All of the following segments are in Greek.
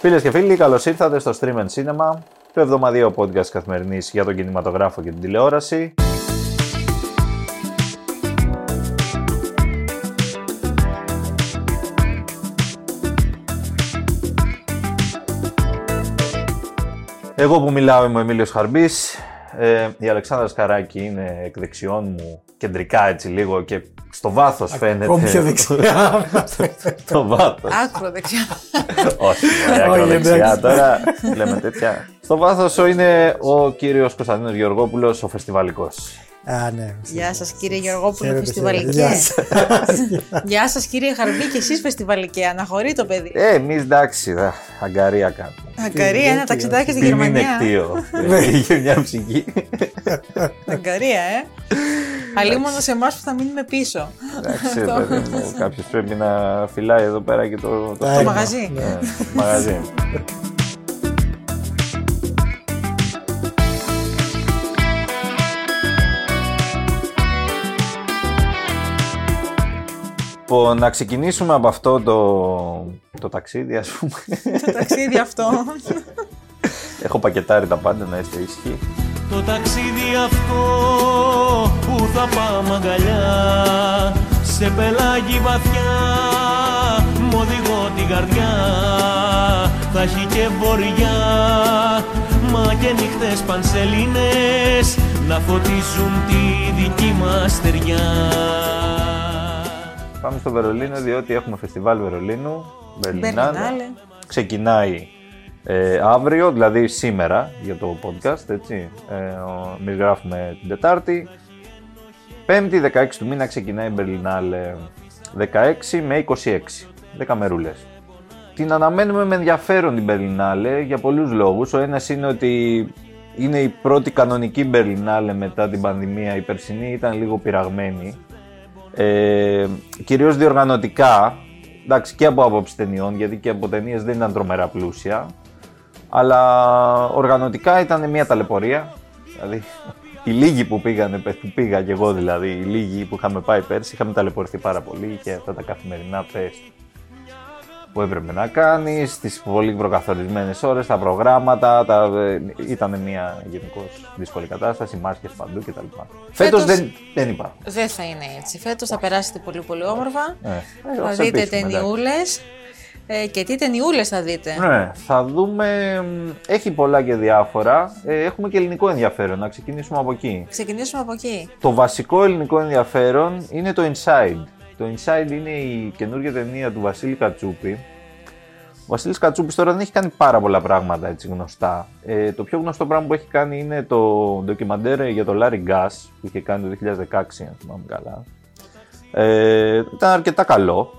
Φίλες και φίλοι, καλώς ήρθατε στο Stream and Cinema, το εβδομαδιαίο podcast καθημερινής για τον κινηματογράφο και την τηλεόραση. Εγώ που μιλάω είμαι ο Εμίλιος Χαρμπής, ε, η Αλεξάνδρα Σκαράκη είναι εκ δεξιών μου κεντρικά έτσι λίγο και στο βάθος φαίνεται. Ακόμη πιο δεξιά. στο βάθος. Άκρο δεξιά. Όχι, άκρο δεξιά τώρα. Λέμε τέτοια. Στο βάθος είναι ο κύριος Κωνσταντίνος Γεωργόπουλος, ο φεστιβάλικό. Α, ναι. Γεια σας κύριε Γεωργόπουλο, Χαίρετε, φεστιβαλικέ. χαίρετε. Γεια σας κύριε Χαρμπή και εσείς φεστιβαλικέ. Αναχωρεί το παιδί. Ε, εμείς εντάξει, δε, αγκαρία κάνουμε. Αγκαρία, ένα ταξιδάκι στη Μην είναι Γερμανία. κτίο. Είχε μια ψυχή. Αγκαρία, ε. Αλλήμον σε εμάς που θα μείνουμε πίσω. Εντάξει, παιδί μου, κάποιος πρέπει να φυλάει εδώ πέρα και το, το, Τα στόμα. μαγαζί. Ναι, το μαγαζί. Λοιπόν, να ξεκινήσουμε από αυτό το, το ταξίδι, ας πούμε. Το ταξίδι αυτό. Έχω πακετάρει τα πάντα, να είστε ήσυχοι. Το ταξίδι αυτό που θα πάμε αγκαλιά Σε πελάγι βαθιά μ' οδηγώ την καρδιά Θα έχει και βορειά Μα και νύχτες πανσελίνες Να φωτίζουν τη δική μας στεριά Πάμε στο Βερολίνο, διότι έχουμε φεστιβάλ Βερολίνου, Berlinale. Μπερλινάλε. Ξεκινάει ε, αύριο, δηλαδή σήμερα για το podcast, έτσι. Ε, ο- εμείς γράφουμε την Τετάρτη. Πέμπτη, 16 του μήνα ξεκινάει η Berlinale 16 με 26. 10 μερούλες. Την αναμένουμε με ενδιαφέρον την Berlinale για πολλούς λόγους. Ο ένας είναι ότι είναι η πρώτη κανονική Berlinale μετά την πανδημία. Η περσινή ήταν λίγο πειραγμένη. Ε, κυρίως διοργανωτικά, εντάξει και από άποψη ταινιών, γιατί και από ταινίες δεν ήταν τρομερά πλούσια, αλλά οργανωτικά ήταν μια ταλαιπωρία. Δηλαδή, οι λίγοι που πήγανε, που πήγα και εγώ δηλαδή, οι λίγοι που είχαμε πάει πέρσι, είχαμε ταλαιπωρηθεί πάρα πολύ και αυτά τα καθημερινά τεστ που έπρεπε να κάνεις, τις πολύ προκαθορισμένες ώρες, τα προγράμματα. Τα... Ήταν μια γενικώς δύσκολη κατάσταση, μάσκες παντού κτλ. Φέτος Φέτος- δεν, δεν υπάρχουν. Δεν θα είναι έτσι. Φέτος θα περάσετε πολύ πολύ όμορφα. Ε, Θα ας δείτε ελπίσουμε, εντάξει. ταινιούλες. Ε, και τι ταινιούλες θα δείτε; Ναι, θα δούμε. μ, Έχει πολλά και διάφορα. Ε, έχουμε και ελληνικό ενδιαφέρον. Να ξεκινήσουμε από εκεί. Ξεκινήσουμε από εκεί. Το βασικό ελληνικό ενδιαφέρον είναι το Inside. Το Inside είναι η καινούργια ταινία του Βασίλη Κατσούπη. Ο Βασίλης Κατσούπης τώρα δεν έχει κάνει πάρα πολλά πράγματα έτσι γνωστά. Ε, το πιο γνωστό πράγμα που έχει κάνει είναι το ντοκιμαντέρ για το Larry Gas που είχε κάνει το 2016, αν θυμάμαι καλά. Ε, ήταν αρκετά καλό.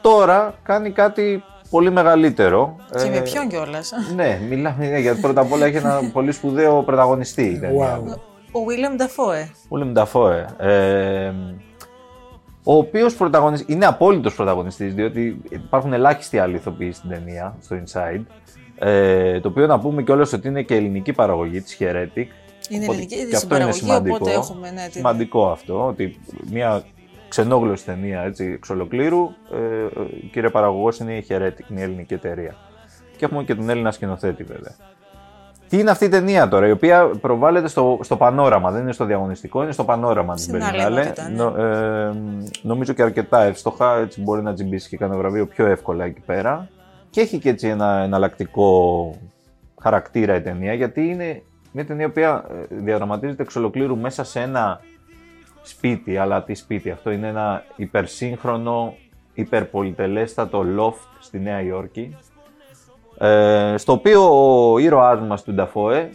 Τώρα κάνει κάτι πολύ μεγαλύτερο. Και Ε, με ποιον κιόλας; Ναι, μιλάμε ναι, γιατί πρώτα απ' όλα έχει ένα πολύ σπουδαίο πρωταγωνιστή. η ταινία. Wow. Ο William Dafoe. William Dafoe. Ε, ο οποίος είναι απόλυτος πρωταγωνιστής, διότι υπάρχουν ελάχιστοι άλλοι ηθοποιοί στην ταινία, στο Inside. Ε, το οποίο να πούμε κιόλας ότι είναι και ελληνική παραγωγή της Heretic. Είναι Οπότε ελληνική και αυτό είναι συμπαραγωγή, σημαντικό. οπότε έχουμε, ναι, την- Σημαντικό αυτό, ότι μια ξενόγλωση ταινία έτσι, εξ ολοκλήρου, ε, ε, κύριε παραγωγός είναι η Heretic, είναι η ελληνική εταιρεία. Και έχουμε και τον Έλληνα σκηνοθέτη βέβαια. Τι είναι αυτή η ταινία τώρα, η οποία προβάλλεται στο, στο πανόραμα, δεν είναι στο διαγωνιστικό, είναι στο πανόραμα της Στην άλλη Berlinale. ενότητα, ναι. Νο- ε, νομίζω και αρκετά εύστοχα, έτσι μπορεί να τσιμπήσει και κανένα βραβείο πιο εύκολα εκεί πέρα. Και έχει και έτσι ένα εναλλακτικό χαρακτήρα η ταινία, γιατί είναι μια ταινία η οποία ε, διαδραματίζεται εξ ολοκλήρου μέσα σε ένα σπίτι, αλλά τι σπίτι, αυτό είναι ένα υπερσύγχρονο, υπερπολιτελέστατο loft στη Νέα Υόρκη, ε, στο οποίο ο ήρωάς μας του Νταφόε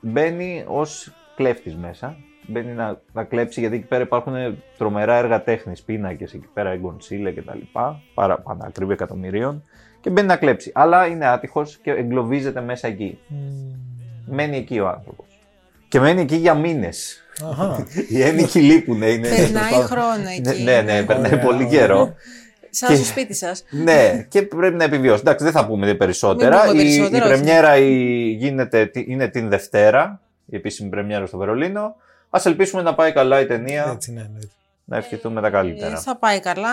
μπαίνει ως κλέφτης μέσα. Μπαίνει να, να κλέψει γιατί εκεί πέρα υπάρχουν τρομερά έργα τέχνης, πίνακες εκεί πέρα, εγκονσίλε και τα λοιπά, παρά πανακρίβεια εκατομμυρίων και μπαίνει να κλέψει. Αλλά είναι άτυχος και εγκλωβίζεται μέσα εκεί. Μένει εκεί ο άνθρωπος. Και μένει εκεί για μήνες. Αχα. Οι ένικοι λείπουν. Είναι, Περνάει χρόνο εκεί. Ναι, ναι, περνάει Ωραία, πολύ ωραία. καιρό. Σαν Και- στο σπίτι σας. ναι, και πρέπει να επιβιώσει. Εντάξει, δεν θα πούμε περισσότερα. Μην πούμε η, περισσότερα, η όχι. πρεμιέρα η- γίνεται, τι- είναι την Δευτέρα, η επίσημη πρεμιέρα στο Βερολίνο. Α ελπίσουμε να πάει καλά η ταινία. Έτσι, ναι, ναι. να ευχηθούμε τα καλύτερα. Ε, θα πάει καλά.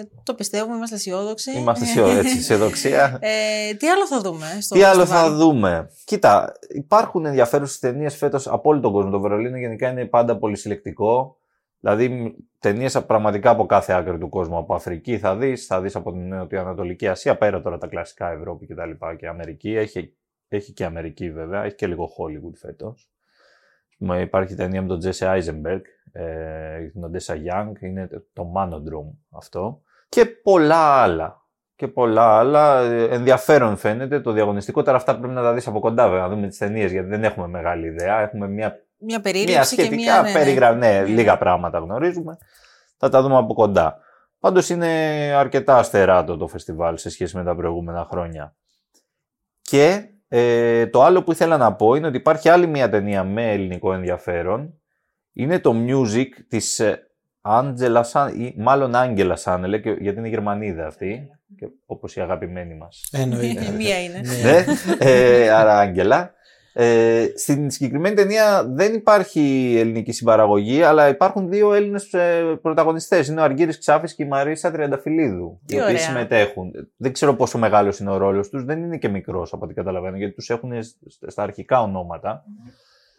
Ε, το πιστεύουμε, είμαστε αισιόδοξοι. Είμαστε αισιόδοξοι, αισιοδοξία. Ε, τι άλλο θα δούμε στο Τι άλλο φεστιβάλ; θα δούμε; Κοίτα, υπάρχουν ενδιαφέρουσες ταινίες φέτος από όλο τον κόσμο. Το Βερολίνο γενικά είναι πάντα πολύ συλλεκτικό. Δηλαδή, ταινίες πραγματικά από κάθε άκρη του κόσμου. Από Αφρική θα δεις, θα δεις από την Νοτιοανατολική Ασία, πέρα τώρα τα κλασικά Ευρώπη και τα λοιπά και Αμερική. Έχει, έχει και Αμερική βέβαια, έχει και λίγο Hollywood φέτος. Υπάρχει ταινία με τον Τζέσσε Άιζεμπεργκ, ε, την Οντέσα Young, είναι το Manodrome αυτό. Και πολλά άλλα. Και πολλά άλλα. Ε, Ενδιαφέρον φαίνεται το διαγωνιστικό. Τώρα αυτά πρέπει να τα δεις από κοντά, βέβαια, να δούμε τις ταινίες, γιατί δεν έχουμε μεγάλη ιδέα. Έχουμε μια Μια μια περίληψη και σχετικά μια. ναι, ναι. περιγρα... ναι, Ναι. λίγα πράγματα γνωρίζουμε. Θα τα δούμε από κοντά. Πάντως είναι αρκετά αστεράτο το φεστιβάλ σε σχέση με τα προηγούμενα χρόνια. Και ε, το άλλο που ήθελα να πω είναι ότι υπάρχει άλλη μια ταινία με ελληνικό ενδιαφέρον. Είναι το Music της ε, Άντζελα Σαν, ή μάλλον Άγγελα Σάνελε, και- γιατί είναι Γερμανίδα αυτή, και, όπως η αγαπημένη μας. Εννοείται. Μία είναι. Ναι, ε, άρα Άγγελα. Ε, στην συγκεκριμένη ταινία δεν υπάρχει ελληνική συμπαραγωγή, αλλά υπάρχουν δύο Έλληνες πρωταγωνιστές. Είναι ο Αργύρης Ξάφης και η Μαρίσα Τριανταφυλλίδου. Τι οι οποίοι ωραία. συμμετέχουν. Δεν ξέρω πόσο μεγάλος είναι ο ρόλος τους, δεν είναι και μικρός από ό,τι καταλαβαίνω, γιατί τους έχουν σ- στα αρχικά ονόματα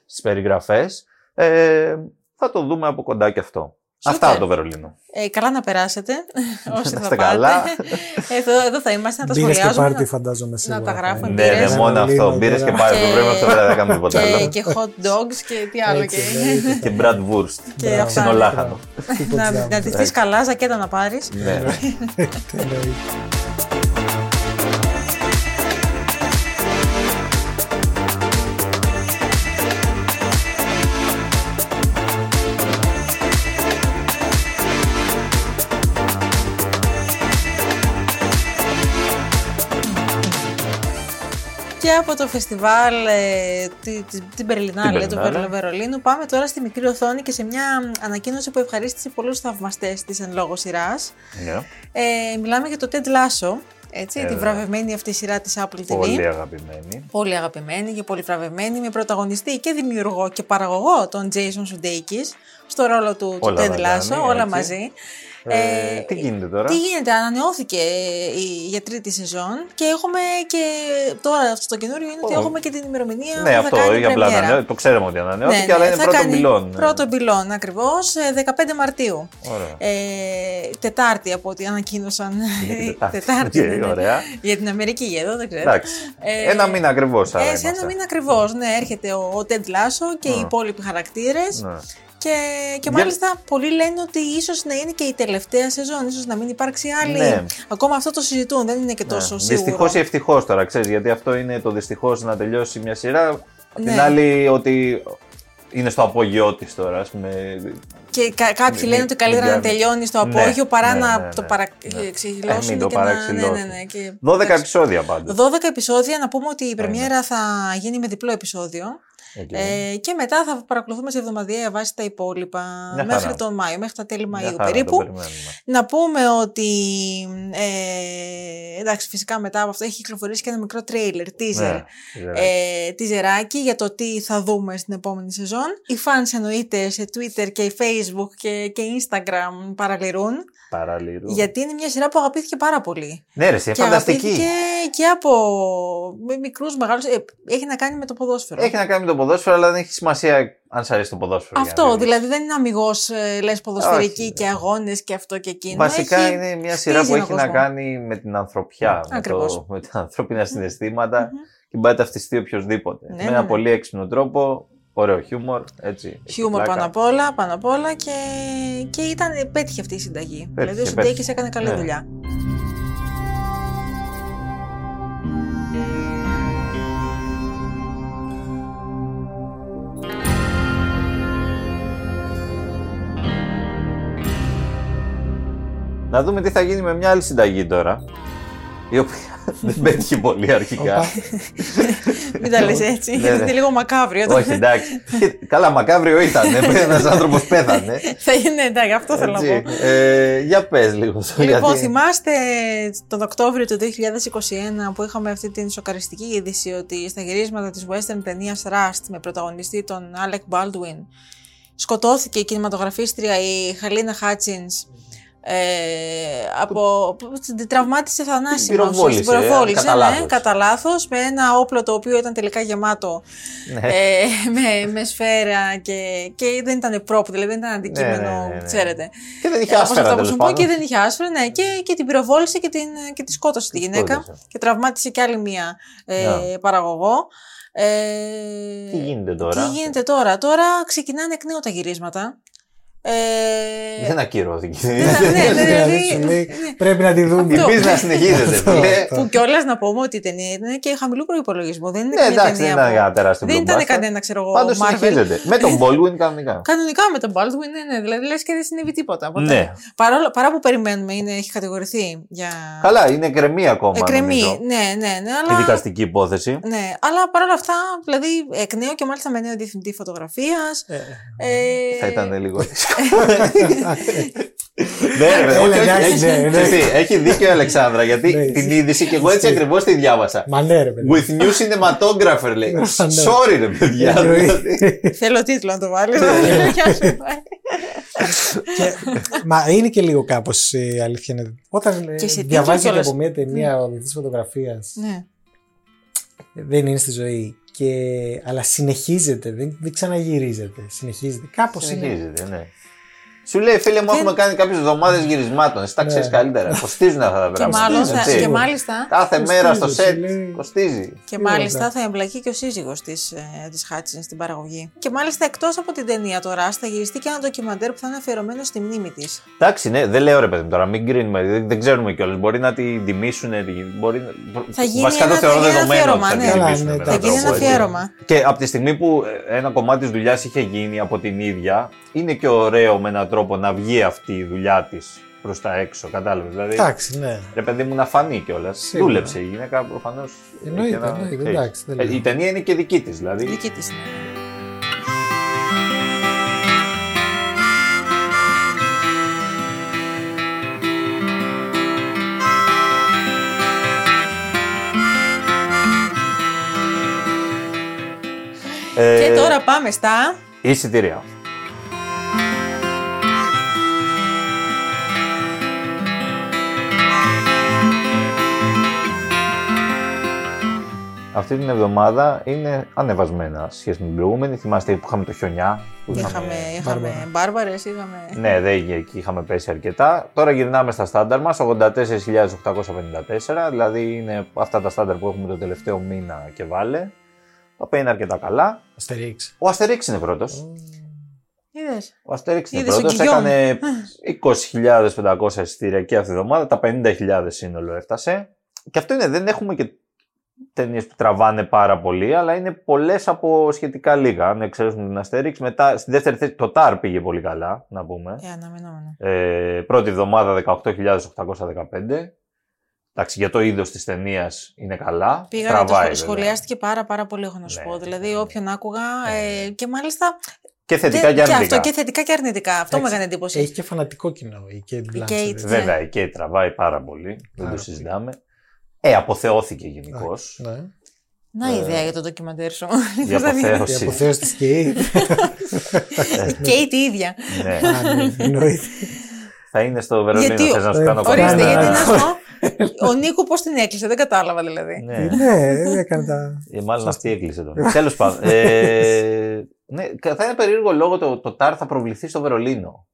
στις περιγραφές. Ε, θα το δούμε από κοντά και αυτό. Σούπερ. Αυτά από το Βερολίνο. Ε, καλά να περάσετε. Όσοι Να θα είστε πάτε. καλά. εδώ, εδώ θα είμαστε να τα Μπύρες και σχολιάζουμε. πάρτι φαντάζομαι σίγουρα. τα γράφουμε, θα Ναι, είναι. μπύρες. ναι, μόνο Βερολίνο αυτό. Μπήρε και τώρα. πάρει. Και- Το βρέμα αυτό δεν θα κάνουμε τίποτα και, άλλο. και hot dogs και τι άλλο. Έτσι, και... εννοείται. Και Bratwurst. Και Μπράβο. αυτά. Ξενολάχανο. Τίποτα να, άλλο. να ντυθείς καλά, ζακέτα να πάρεις. Ναι. από το φεστιβάλ ε, τη, της, την Περλινάλε Την του Berlinale. Βερολ- Βερολίνου πάμε τώρα στη μικρή οθόνη και σε μια ανακοίνωση που ευχαρίστησε πολλούς θαυμαστές της εν λόγω σειράς. Ναι. Ε, μιλάμε για το Ted Lasso, έτσι, Ε, τη βέβαια. βραβευμένη αυτή σειρά της Apple TV. Πολύ αγαπημένη. Πολύ αγαπημένη και πολύ βραβευμένη, με πρωταγωνιστή και δημιουργό και παραγωγό τον Jason Sudeikis στο ρόλο του, του Όλα Ted μαζί, Lasso, όλα έτσι. μαζί. Ε, Ε, τι γίνεται τώρα; Τι γίνεται, ανανεώθηκε ε, η, για τρίτη σεζόν και έχουμε και τώρα στο καινούριο είναι ότι Ω. έχουμε και την ημερομηνία Ναι, που αυτό θα κάνει για απλά πρεμιέρα. να το ξέρουμε ότι ανανεώθηκε, Ναι, ναι, αλλά είναι θα πρώτο κάνει πυλόν. ναι. Πρώτο λοιπόν, ακριβώς, ε, 15 Μαρτίου. Ωραία. Ε, τετάρτη από ό,τι ανακοίνωσαν. Είναι και Τετάρτη. Οκ, ναι, ναι. ωραία. Για την Αμερική εδώ, δεν ξέρω. Εντάξει. Ε, Ένα μήνα ακριβώς. Ε, σε ένα μήνα ακριβώς. Ναι, έρχεται ο, ο Ted Lasso και οι Ναι. υπόλοιποι χαρακτήρες. Ναι. Και, και Για- μάλιστα πολλοί λένε ότι ίσως να είναι και η τελευταία σεζόν, ίσως να μην υπάρξει άλλη. Ναι. Ακόμα αυτό το συζητούν, δεν είναι και τόσο σίγουρο. Δυστυχώς ή ευτυχώς τώρα, ξέρεις, γιατί αυτό είναι το δυστυχώς να τελειώσει μια σειρά. Απ' την Ναι. άλλη, ότι είναι στο απόγειό της τώρα, ας πούμε. Και κα- κάποιοι Μη- λένε ότι καλύτερα μη- να τελειώνει στο Ναι, απόγειο παρά ναι, να ναι, το ναι. παραξηλώσουν Ε, μην το και να. Ναι, παραξηλώσουν. ναι, ναι. Και... 12 εντάξει. επεισόδια πάντως. 12 επεισόδια, να πούμε ότι η πρεμιέρα θα γίνει με διπλό επεισόδιο. Ε, και μετά θα παρακολουθούμε σε εβδομαδιαία βάση τα υπόλοιπα Μια μέχρι χαρά. τον Μάιο, μέχρι τα τέλη Μια Μαΐου χαρά, περίπου. το περιμένουμε. Να πούμε ότι. Ε, εντάξει, φυσικά μετά από αυτό έχει κυκλοφορήσει και ένα μικρό τρέιλερ, teaser. Ναι, Ε, τιζεράκι για το τι θα δούμε στην επόμενη σεζόν. Οι fans εννοείται σε Twitter και Facebook και, και Instagram παραλυρούν. Παραλύρου. Γιατί είναι μια σειρά που αγαπήθηκε πάρα πολύ. Ναι, ρε, είναι και φανταστική. αγαπήθηκε και από μικρούς, μεγάλους. έχει να κάνει με το ποδόσφαιρο. Έχει να κάνει με το ποδόσφαιρο, αλλά δεν έχει σημασία αν σ' αρέσει το ποδόσφαιρο. για να Αυτό, δεις. δηλαδή δεν είναι αμυγός λες ποδοσφαιρική Όχι. και αγώνες και αυτό και εκείνο. Βασικά Έχει- είναι μια σειρά χτίζει που ένα έχει να κόσμο. κάνει με την ανθρωπιά, με, Ακριβώς. το, με τα ανθρώπινα συναισθήματα και μπορεί να ταυτιστεί οποιοδήποτε. Ναι, με ναι, ένα ναι. πολύ έξυπνο τρόπο, ωραίο χιούμορ, έτσι. έχει Χιούμορ πλάκα. πάνω απ' όλα, πάνω απ' όλα και, και ήταν, πέτυχε αυτή η συνταγή. Πέτυχε, δηλαδή ο πέτυχε. Σουντέκης έκανε καλή Ναι. δουλειά. Να δούμε τι θα γίνει με μια άλλη συνταγή τώρα. Η οποία δεν πέτυχε πολύ αρχικά. Οπα. Μην τα λες έτσι, Ναι, γιατί ναι. είναι λίγο μακάβριο. το- Όχι, εντάξει. Καλά, μακάβριο ήταν. Ένας άνθρωπος πέθανε. Θα είναι, εντάξει, αυτό θέλω να Έτσι. πω. Ε, για πες λίγο. Λοιπόν, γιατί- θυμάστε τον Οκτώβριο του 2021 που είχαμε αυτή την σοκαριστική είδηση ότι στα γυρίσματα της western ταινίας Rust με πρωταγωνιστή τον Alec Baldwin σκοτώθηκε η κινηματογραφίστρια η Χαλίνα Χάτσινς ε, από, την τραυμάτισε θανάσιμα. πυροβόλησε, Την πυροβόλησε, κατά ναι, λάθος. κατά λάθος, με ένα όπλο το οποίο ήταν τελικά γεμάτο Ναι. ε, με, με σφαίρα και, και δεν ήταν πρόπ, δηλαδή δεν ήταν αντικείμενο, Ναι, ναι, ναι, ναι. ξέρετε. Και δεν είχε Ε, όπως άσφαιρα αυτό τέλος που σου πω, πάντων. και δεν είχε άσφαιρα, ναι, και, και την πυροβόλησε και, την, και τη σκότωσε τη Τη γυναίκα σκότωσε. και τραυμάτισε και άλλη μία ε, Ναι. παραγωγό. Ε, Τι γίνεται τώρα; Τι γίνεται τώρα; Τώρα ξεκινάνε εκ νέου τα γυρίσματα. Ε, Δεν ακυρώθηκε. ναι, ναι, Δηλαδή, δηλαδή, σου λέει, πρέπει να τη δούμε. Αυτό. Ελπίζεις να συνεχίζεται. Αυτό, φίλε. αυτό. που κιόλας να πούμε ότι η ταινία είναι και χαμηλού προπολογισμού. Δεν είναι Ναι, καμία εντάξει, δεν ταινία ήταν που- για ένα τεράστιο Δεν ήταν blockbuster. κανένα, ξέρω εγώ, Πάντως Marvel. συνεχίζεται. Με τον Baldwin κανονικά. Κανονικά με τον Baldwin, ναι, ναι. Δηλαδή λες και δεν συνέβη τίποτα. Οπότε, Ναι. Παρόλο, παρά που περιμένουμε, είναι, έχει κατηγορηθεί για. Καλά, είναι κρεμή ακόμα. Εκκρεμή. νομίζω, Ναι, ναι, ναι. Η Αλλά, δικαστική υπόθεση. ναι, αλλά παρόλα αυτά, δηλαδή εκ νέου και μάλιστα με νέο διευθυντή φωτογραφίας. Ε, Ε, Θα ήταν λίγο δύσκολο. Ναι, ρε, Έλα, όχι, όχι, εντάξει, έχει- ναι, ναι. ξέρεις τι, Έχει δίκιο η Αλεξάνδρα γιατί Ναι, την εσύ- είδηση και εγώ έτσι εσύ- ακριβώς τη διάβασα. Μα ναι, ρε παιδί. With new cinematographer λέει. Ναι. Sorry ρε παιδιά. Εννοεί. δηλαδή. Θέλω τίτλο να το βάλεις. Ναι. Γεια σου. Και- Μα είναι και λίγο κάπως η αλήθεια. Είναι. Όταν ε, Και σε τίτλο διαβάζει κιόλας. από μια ταινία ο διευθυντή φωτογραφίας, Ναι. δεν είναι στη ζωή. Και, αλλά συνεχίζεται, δεν, δεν ξαναγυρίζεται. Συνεχίζεται. Κάπως είναι. Συνεχίζεται, ναι. Σου λέει φίλε μου, Δεν- έχουμε κάνει κάποιες εβδομάδες γυρισμάτων. Εσύ τα Ναι. ξέρεις καλύτερα. Κοστίζουν αυτά τα Και πράγματα. μάλιστα, έτσι. και μάλιστα, Κάθε μέρα στο Κοστίζει, σετ σου λέει. κοστίζει. και Τι μάλιστα ωραία. θα εμπλακεί και ο σύζυγος της, ε, της Χάτσινς στην παραγωγή. Και μάλιστα εκτός από την ταινία τώρα θα γυριστεί και ένα ντοκιμαντέρ που θα είναι αφιερωμένο στη μνήμη της. Εντάξει, ναι, δεν λέω ρε παιδί μου τώρα, μην κρίνουμε. Δεν, δεν ξέρουμε κιόλας. Μπορεί να τη τιμήσουν. Μπορεί... να- Θα γίνει Βασικά ένα- το θεωρώ θα γίνει ένα δεδομένο ότι αφιέρωμα, θα τη ναι. Καλά, τιμήσουν. ναι, με θα έναν Θα γίνει ένα τρόπο, έτσι. αφιέρωμα. Και από τη στιγμή που ε, ένα κομμάτι της δουλειάς είχε γίνει από την ίδια, είναι και ωραίο με έναν τρόπο να βγει αυτή η δουλειά της προς τα έξω. Κατάλαβες. Δηλαδή, Εντάξει, ναι. ρε παιδί μου να φανεί κιόλας. Σίγουρα. Δούλεψε η γυναίκα προφανώς. Εννοείται, εννοείται, εντάξει, δεν λέω. Η ταινία είναι και δική της. Δηλαδή, Δική της είναι. ε, Και τώρα πάμε στα... Εισιτήρια. Αυτή την εβδομάδα είναι ανεβασμένα σε σχέση με την προηγούμενη. Θυμάστε που είχαμε το χιονιά. Που Είχαμε, είχαμε Μπάρμπαρα. μπάρμπαρες, είχαμε... Ναι, δεν είχε, εκεί είχαμε πέσει αρκετά. Τώρα γυρνάμε στα στάνταρ μας, 84.854, δηλαδή είναι αυτά τα στάνταρ που έχουμε το τελευταίο μήνα και βάλε. Τα οποία είναι αρκετά καλά. Αστερίξ. Ο Αστερίξ είναι πρώτος. Είδες. Ο Αστέριξ είναι Είδες, ο πρώτος, Γκυγιόμ. έκανε 20.500 εισιτήρια και αυτή τη βδομάδα, τα 50.000 σύνολο έφτασε. Και αυτό είναι, δεν έχουμε και ταινίες που τραβάνε πάρα πολύ, αλλά είναι πολλές από σχετικά λίγα. Αν εξαιρέσουμε την Αστέριξ, μετά στη δεύτερη θέση το ΤΑΡ πήγε πολύ καλά, να πούμε. Ε, αναμενόμενο. Ε, πρώτη εβδομάδα 18.815. Εντάξει, για το είδος της ταινίας είναι καλά. Πήγα Τραβάει, το σχολ- βέβαια. σχολιάστηκε πάρα πάρα πολύ, έχω να σου Ναι, πω. Δηλαδή, ναι. όποιον άκουγα ε, και μάλιστα. Και θετικά δεν- και αρνητικά. αυτό και θετικά και αρνητικά. Αυτό μου Εντάξει, έκανε εντύπωση. Έχει και φανατικό κοινό η Kate Blanchett. Kate, έτσι. Βέβαια, η Kate τραβάει πάρα πολύ. Δεν Πάρα το πολύ. Συζητάμε. Ε, αποθεώθηκε γενικώς. Ναι. Να Ε, ιδέα για το ντοκιμαντέρ σου. Για Η αποθέωση. αποθέωση της Kate. και η τη ίδια. ναι. Α, ναι, Εννοείται. Θα είναι στο Βερολίνο, Γιατί- θες να σου Ε, κάνω Ορίστε, ναι, γιατί ναι. είναι αυτό. Ο Νίκο πώς την έκλεισε, δεν κατάλαβα δηλαδή. Ναι, Ναι, έκανε τα. Ε, μάλλον αυτή έκλεισε τον. Τέλος πάντων. Ε, ναι, θα είναι περίεργο λόγο το, το ΤΑΡ θα προβληθεί στο Βερολίνο.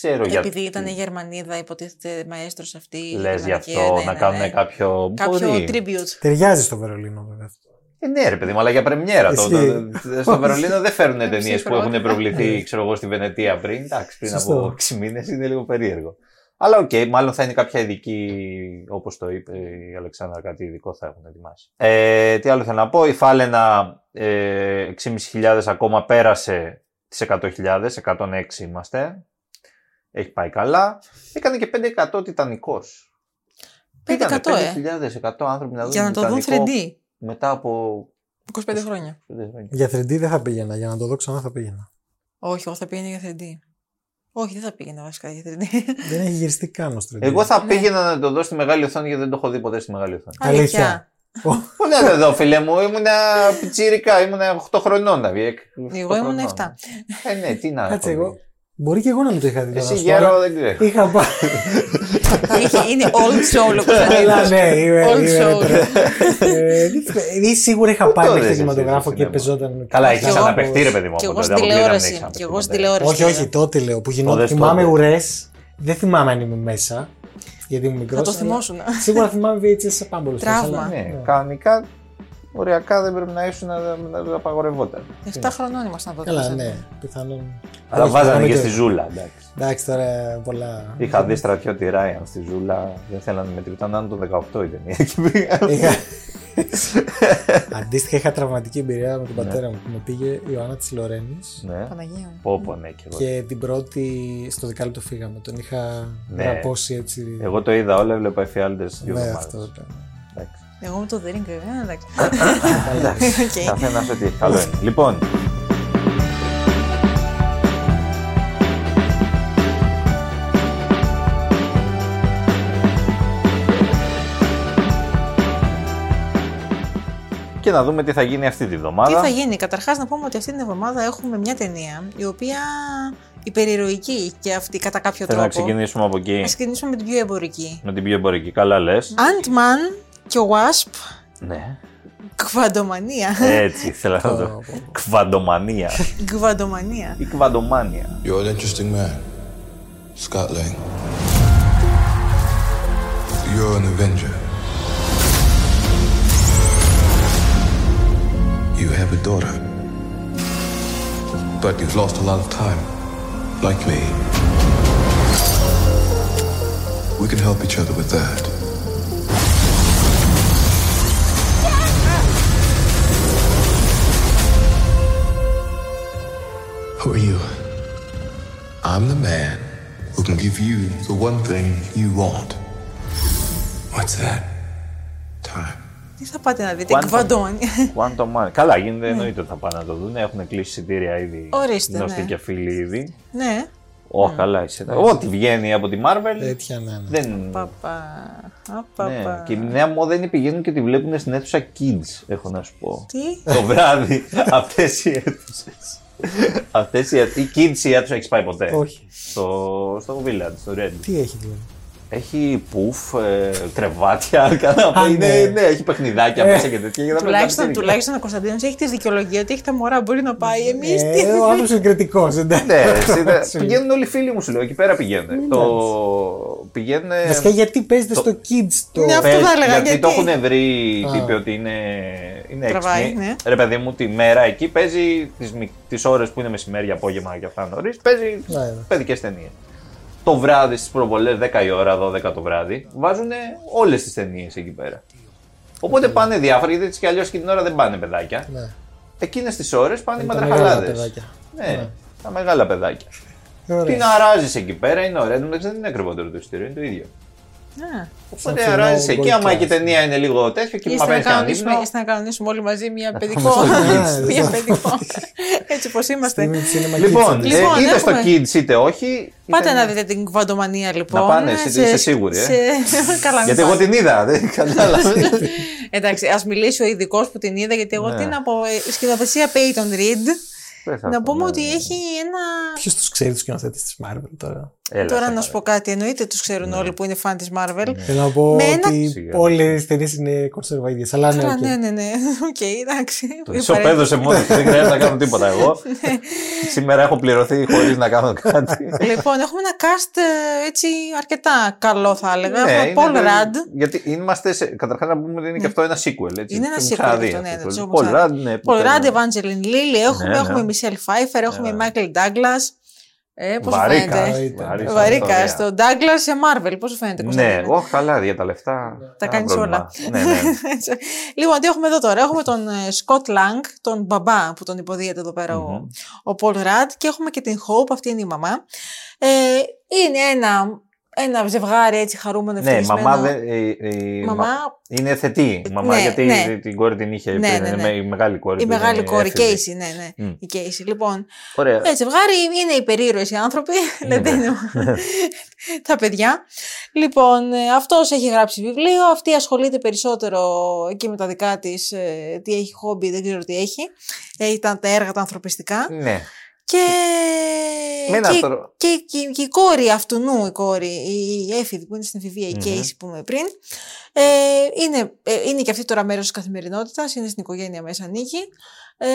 Δεν ξέρω γιατί. Επειδή ήταν η Γερμανίδα, υποτίθεται μαέστρος αυτή. η Λες γι' γερμανική, αυτό ναι, να ναι, κάνουν ναι. κάποιο. Κάποιο Μπορεί. tribute. Ταιριάζει στο Βερολίνο, βέβαια. αυτό. Ε, ναι, ρε παιδί μου, αλλά για πρεμιέρα το, Ισχύει. το- Στο Βερολίνο δεν φέρνουν ταινίες που Ψυχρό. έχουν προβληθεί, ξέρω εγώ, στη Βενετία πριν. Εντάξει, πριν Σωστό. από 6 μήνες είναι λίγο περίεργο. Αλλά οκ, μάλλον θα είναι κάποια ειδική, όπως το είπε η Αλεξάνδρα, κάτι ειδικό θα έχουν ετοιμάσει. Ε, τι άλλο θέλω να πω, η Φάλαινα ε, 6.500 ακόμα πέρασε τις 100.000, 106 είμαστε. Έχει πάει καλά. Έκανε και 5% Τιτανικός. 5% Πήγανε ε. 5.100 άνθρωποι να δουν Για να το δουν Τιτανικό 3D. μετά από 25 χρόνια. 5 χρόνια. Για 3D δεν θα πήγαινα. Για να το δω ξανά θα πήγαινα. Όχι, εγώ θα πήγαινα για 3D. Όχι, δεν θα πήγαινα βασικά για 3D. Δεν έχει γυριστεί καν ω 3D. Εγώ θα Ναι. πήγαινα να το δω στη μεγάλη οθόνη γιατί δεν το έχω δει ποτέ στη μεγάλη οθόνη. Αλήθεια. Πού να το δω, φίλε μου, ήμουνα πιτσίρικα, ήμουνα 8 χρονών. Δηλαδή, εκ- Εγώ 8 ήμουν χρονών. 7. Ε, ναι, τι να Κάτσε έχω εγώ. Δει. Μπορεί και εγώ να μην το είχα δει. Εσύ τώρα, γέρο αλλά δεν ξέρω. Είχα πάει. Είχε- Είναι old soul ο Έλα, Κωνσταντίνος. ναι, είμαι. Old είμαι soul. retro. Ε, δεν θυμάμαι. Ή σίγουρα είχα πάει το μέχρι δες το εσύ κινηματογράφο στο και σινέμα. παίζονταν. Καλά, Κι έχει εγώ- ξαναπεχτεί ρε παιδί μου. Και από εγώ τότε, στην αποκλείεται να μην τηλεόραση. έχεις Και ξαναπεχτεί εγώ στην ποτέ. τηλεόραση. Όχι, όχι, τότε λέω που γινόταν. δες Θυμάμαι τότε. ουρές. Δεν θυμάμαι αν είμαι μέσα. Γιατί είμαι μικρό. Θα το θυμόσουν. Σίγουρα θυμάμαι VHS σε πάμπολο. Τραύμα. Ναι, κανονικά, οριακά δεν πρέπει να ήσουν να να το απαγορευόταν. 7 χρονών ήμασταν τότε. Καλά, Κωνσταντίνε. ναι, πιθανόν. Αλλά Όχι, βάζανε θυμάμαι και στη ζούλα, εντάξει. Εντάξει, τώρα πολλά. Είχα δει στρατιώτη Ράιαν στη ζούλα, δεν θέλανε με τίποτα, να είναι το 18 η ταινία. Εκεί πήγα. Είχα... Αντίστοιχα, είχα τραυματική εμπειρία με τον Ναι. πατέρα μου που με πήγε η Ιωάννα της Λωραίνης. Ναι, Παναγία μου. πω πω ναι και εγώ. Και την πρώτη στο δεκάλεπτο φύγαμε. Τον είχα Ναι. γραπώσει έτσι. Εγώ το είδα όλα, έβλεπα εφιάλτες δύο ναι, εβδομάδες. αυτό. ήταν. Εντάξει. Εγώ με το The Ring, ε, εντάξει. Εντάξει, Οκ. καθένας ό,τι έχει καλό είναι. Λοιπόν, και να δούμε τι θα γίνει αυτή τη Τι βδομάδα. θα γίνει, καταρχάς να πούμε ότι αυτή την εβδομάδα έχουμε μια ταινία η οποία υπερηρωική και αυτή κατά κάποιο Θέλω να τρόπο. ξεκινήσουμε από εκεί Α ξεκινήσουμε με την πιο εμπορική. με την πιο εμπορική. Καλά λες. Ant-Man και ο Wasp, Ναι. κβαντομανία. Έτσι, θέλω να το. Πω, πω, πω. Κβαντομανία. Κβαντομανία. Ή κβαντομάνια. You're an interesting man, Scott Lang. You're an Avenger. You have a daughter. But you've lost a lot of time, like me. We can help each other with that. Who are you? I'm the man who can give you the one thing you want. What's that? Time. Τι θα πάτε να δείτε, Quantum. κβαντομανία. Quantum Man. Καλά, γίνεται εννοείται ότι θα πάνε να το δουν. Έχουν κλείσει εισιτήρια ήδη. Ορίστε, Γνωστοί ναι. και φίλοι ήδη. ναι, Ω, καλά, είσαι. Ό,τι βγαίνει από τη Marvel. Τέτοια ναι. ναι. Δεν. παπα. Ναι. Απαπα. Και η νέα μόδα είναι πηγαίνουν και τη βλέπουν στην αίθουσα Kids, έχω να σου πω. Τι; Το βράδυ. Αυτές οι αίθουσες. Αυτές οι αίθουσες- η Kids η αίθουσα έχεις πάει ποτέ; Όχι. Στο, στο Village, στο Red. Τι έχει δηλαδή; Έχει πουφ, ε, κρεβάτια, κανένα. Α, είναι, ναι. ναι, έχει παιχνιδάκια Ε. μέσα και τέτοια. για να Τουλάχιστον, παίρνει τουλάχιστον ο Κωνσταντίνος έχει τη δικαιολογία ότι έχει τα μωρά, μπορεί να πάει. Εμείς τι. Ε, ο άνθρωπος είναι κριτικός. Εντάξει. Ναι, εσύ δεν- πηγαίνουν όλοι οι φίλοι μου, σου λέω. Εκεί πέρα πηγαίνουν. Το πηγαίνουν. Βασικά γιατί παίζετε το- στο Kids το. Ναι, αυτό Πες, θα έλεγα, γιατί, γιατί. το έχουν βρει οι Α. τύποι ότι είναι, είναι Τραβάει, έξυπνοι. ναι. Ρε παιδί μου, τη μέρα εκεί παίζει τις, μικ- τις ώρες που είναι μεσημέρι, απόγευμα και αυτά νωρίς, παίζει Ναι, ναι. Παιδικές ταινίες. Το βράδυ στις προβολές, 10 η ώρα, 12 το βράδυ, βάζουν όλες τις ταινίες εκεί πέρα. Οπότε πάνε διάφορα, γιατί έτσι κι αλλιώς και την ώρα δεν πάνε παιδάκια. Ναι. Εκείνες τις ώρες πάνε οι Είναι τα μεγάλα μαντραχαλάδες. παιδάκια. Ναι, τα μεγάλα παιδάκια. Ωραία. Την αράζεις εκεί πέρα, είναι ωραία. Δεν δεν είναι ακριβότερο το εισιτήριο, είναι το ίδιο. Α. Οπότε φθηνό αράζει εκεί. gold Άμα και η class. ταινία είναι λίγο τέτοιο και Είστε μα να, παίρνεις κανένα κανονίσουμε, ύπνο. είστε να κανονίσουμε όλοι μαζί μια παιδικό. Ναι, μια ναι. παιδικό. Έτσι πώ είμαστε. Στην cinema Λοιπόν, Kids. ε, Λοιπόν, είτε στο έχουμε- Kids είτε όχι. Πάτε είτε- να δείτε την κβαντομανία λοιπόν. Να πάνε, εσύ σε- είσαι σίγουρη, ε; σε- Καλά, μην Γιατί εγώ πάτε. την είδα, δεν κατάλαβα. Εντάξει, ας μιλήσει ο ειδικός που την είδα, γιατί εγώ Ναι. τι να πω. ε, Σκηνοθεσία Peyton Reed. Δεν θα Να πω, πούμε ναι. ότι έχει ένα. Ποιος τους ξέρει τους σκηνοθέτες της Marvel τώρα; Έλα, Τώρα σε να σου παρακαλώ. πω κάτι. Εννοείται τους ξέρουν όλοι που είναι φαν της Marvel. Θέλω να πω Με ένα- ότι Σιγά. όλες οι ταινίες είναι κονσέρβα ίδιες. Αλλά ναι, Καλά, οκ. ναι, ναι, ναι. Οκ, εντάξει. Το Η ισοπέδωσε μόνος του, δεν χρειάζεται να κάνω τίποτα εγώ. Σήμερα έχω πληρωθεί χωρίς να κάνω κάτι. Λοιπόν, έχουμε ένα cast ε, έτσι αρκετά καλό θα έλεγα. Ναι, έχουμε είναι Paul το- Rudd. Γιατί είμαστε. Σε... Καταρχάς να πούμε ότι είναι και αυτό ένα sequel. Έτσι. Είναι ένα Το sequel ξαναδεί αυτό, ναι, αυτό ναι, το- το έχουμε Paul Rudd, ξαναδεί. ναι. Paul Rudd, που- Evangeline Lilly, έχουμε, Ναι, ναι. έχουμε Michelle Pfeiffer, έχουμε Michael Douglas. Ε, πώς σου Βαρύκα. φαίνεται; Βαρύκα. Βαρύκα. ιστορία. Στο Douglas σε Marvel, πώς σου φαίνεται. Ναι, Κωνσταντίνε; όχι καλά για τα λεφτά. Τα κανένα κάνεις πρόβλημα. όλα. Ναι, ναι. Έτσι. λοιπόν, τι έχουμε εδώ τώρα. Έχουμε τον ε, Scott Lang, τον μπαμπά που τον υποδίεται εδώ πέρα ο, ο Paul Rudd και έχουμε και την Hope, αυτή είναι η μαμά. Ε, είναι ένα ένα ζευγάρι έτσι χαρούμενο Ναι, ευτυχισμένο. μαμά, δεν- η, η- Μαμά, μα- είναι θετή. Η μαμά Ναι, γιατί ναι. την κόρη την είχε Ναι, πριν. ναι, είναι ναι. Η μεγάλη κόρη. η του μεγάλη είναι κόρη, έφηβη. Casey, ναι, ναι. Μμ. Η Casey. Λοιπόν, Ωραία. ε, ζευγάρι είναι υπερήρωες οι άνθρωποι, Ναι. δεν είναι τα παιδιά. Λοιπόν, ε, αυτός έχει γράψει βιβλίο, αυτή ασχολείται περισσότερο και με τα δικά της, ε, τι έχει χόμπι, δεν ξέρω τι έχει. Ε, Ήταν τα έργα τα ανθρωπιστικά. Ναι. Και, Με ένα και, τρο- και, και, και η κόρη αυτού νου, η κόρη, η έφηβη που είναι στην εφηβεία, η Μμμ. Casey που είπαμε πριν, ε, είναι, ε, είναι και αυτή τώρα μέρος της καθημερινότητας, είναι στην οικογένεια μέσα ανήκει ε,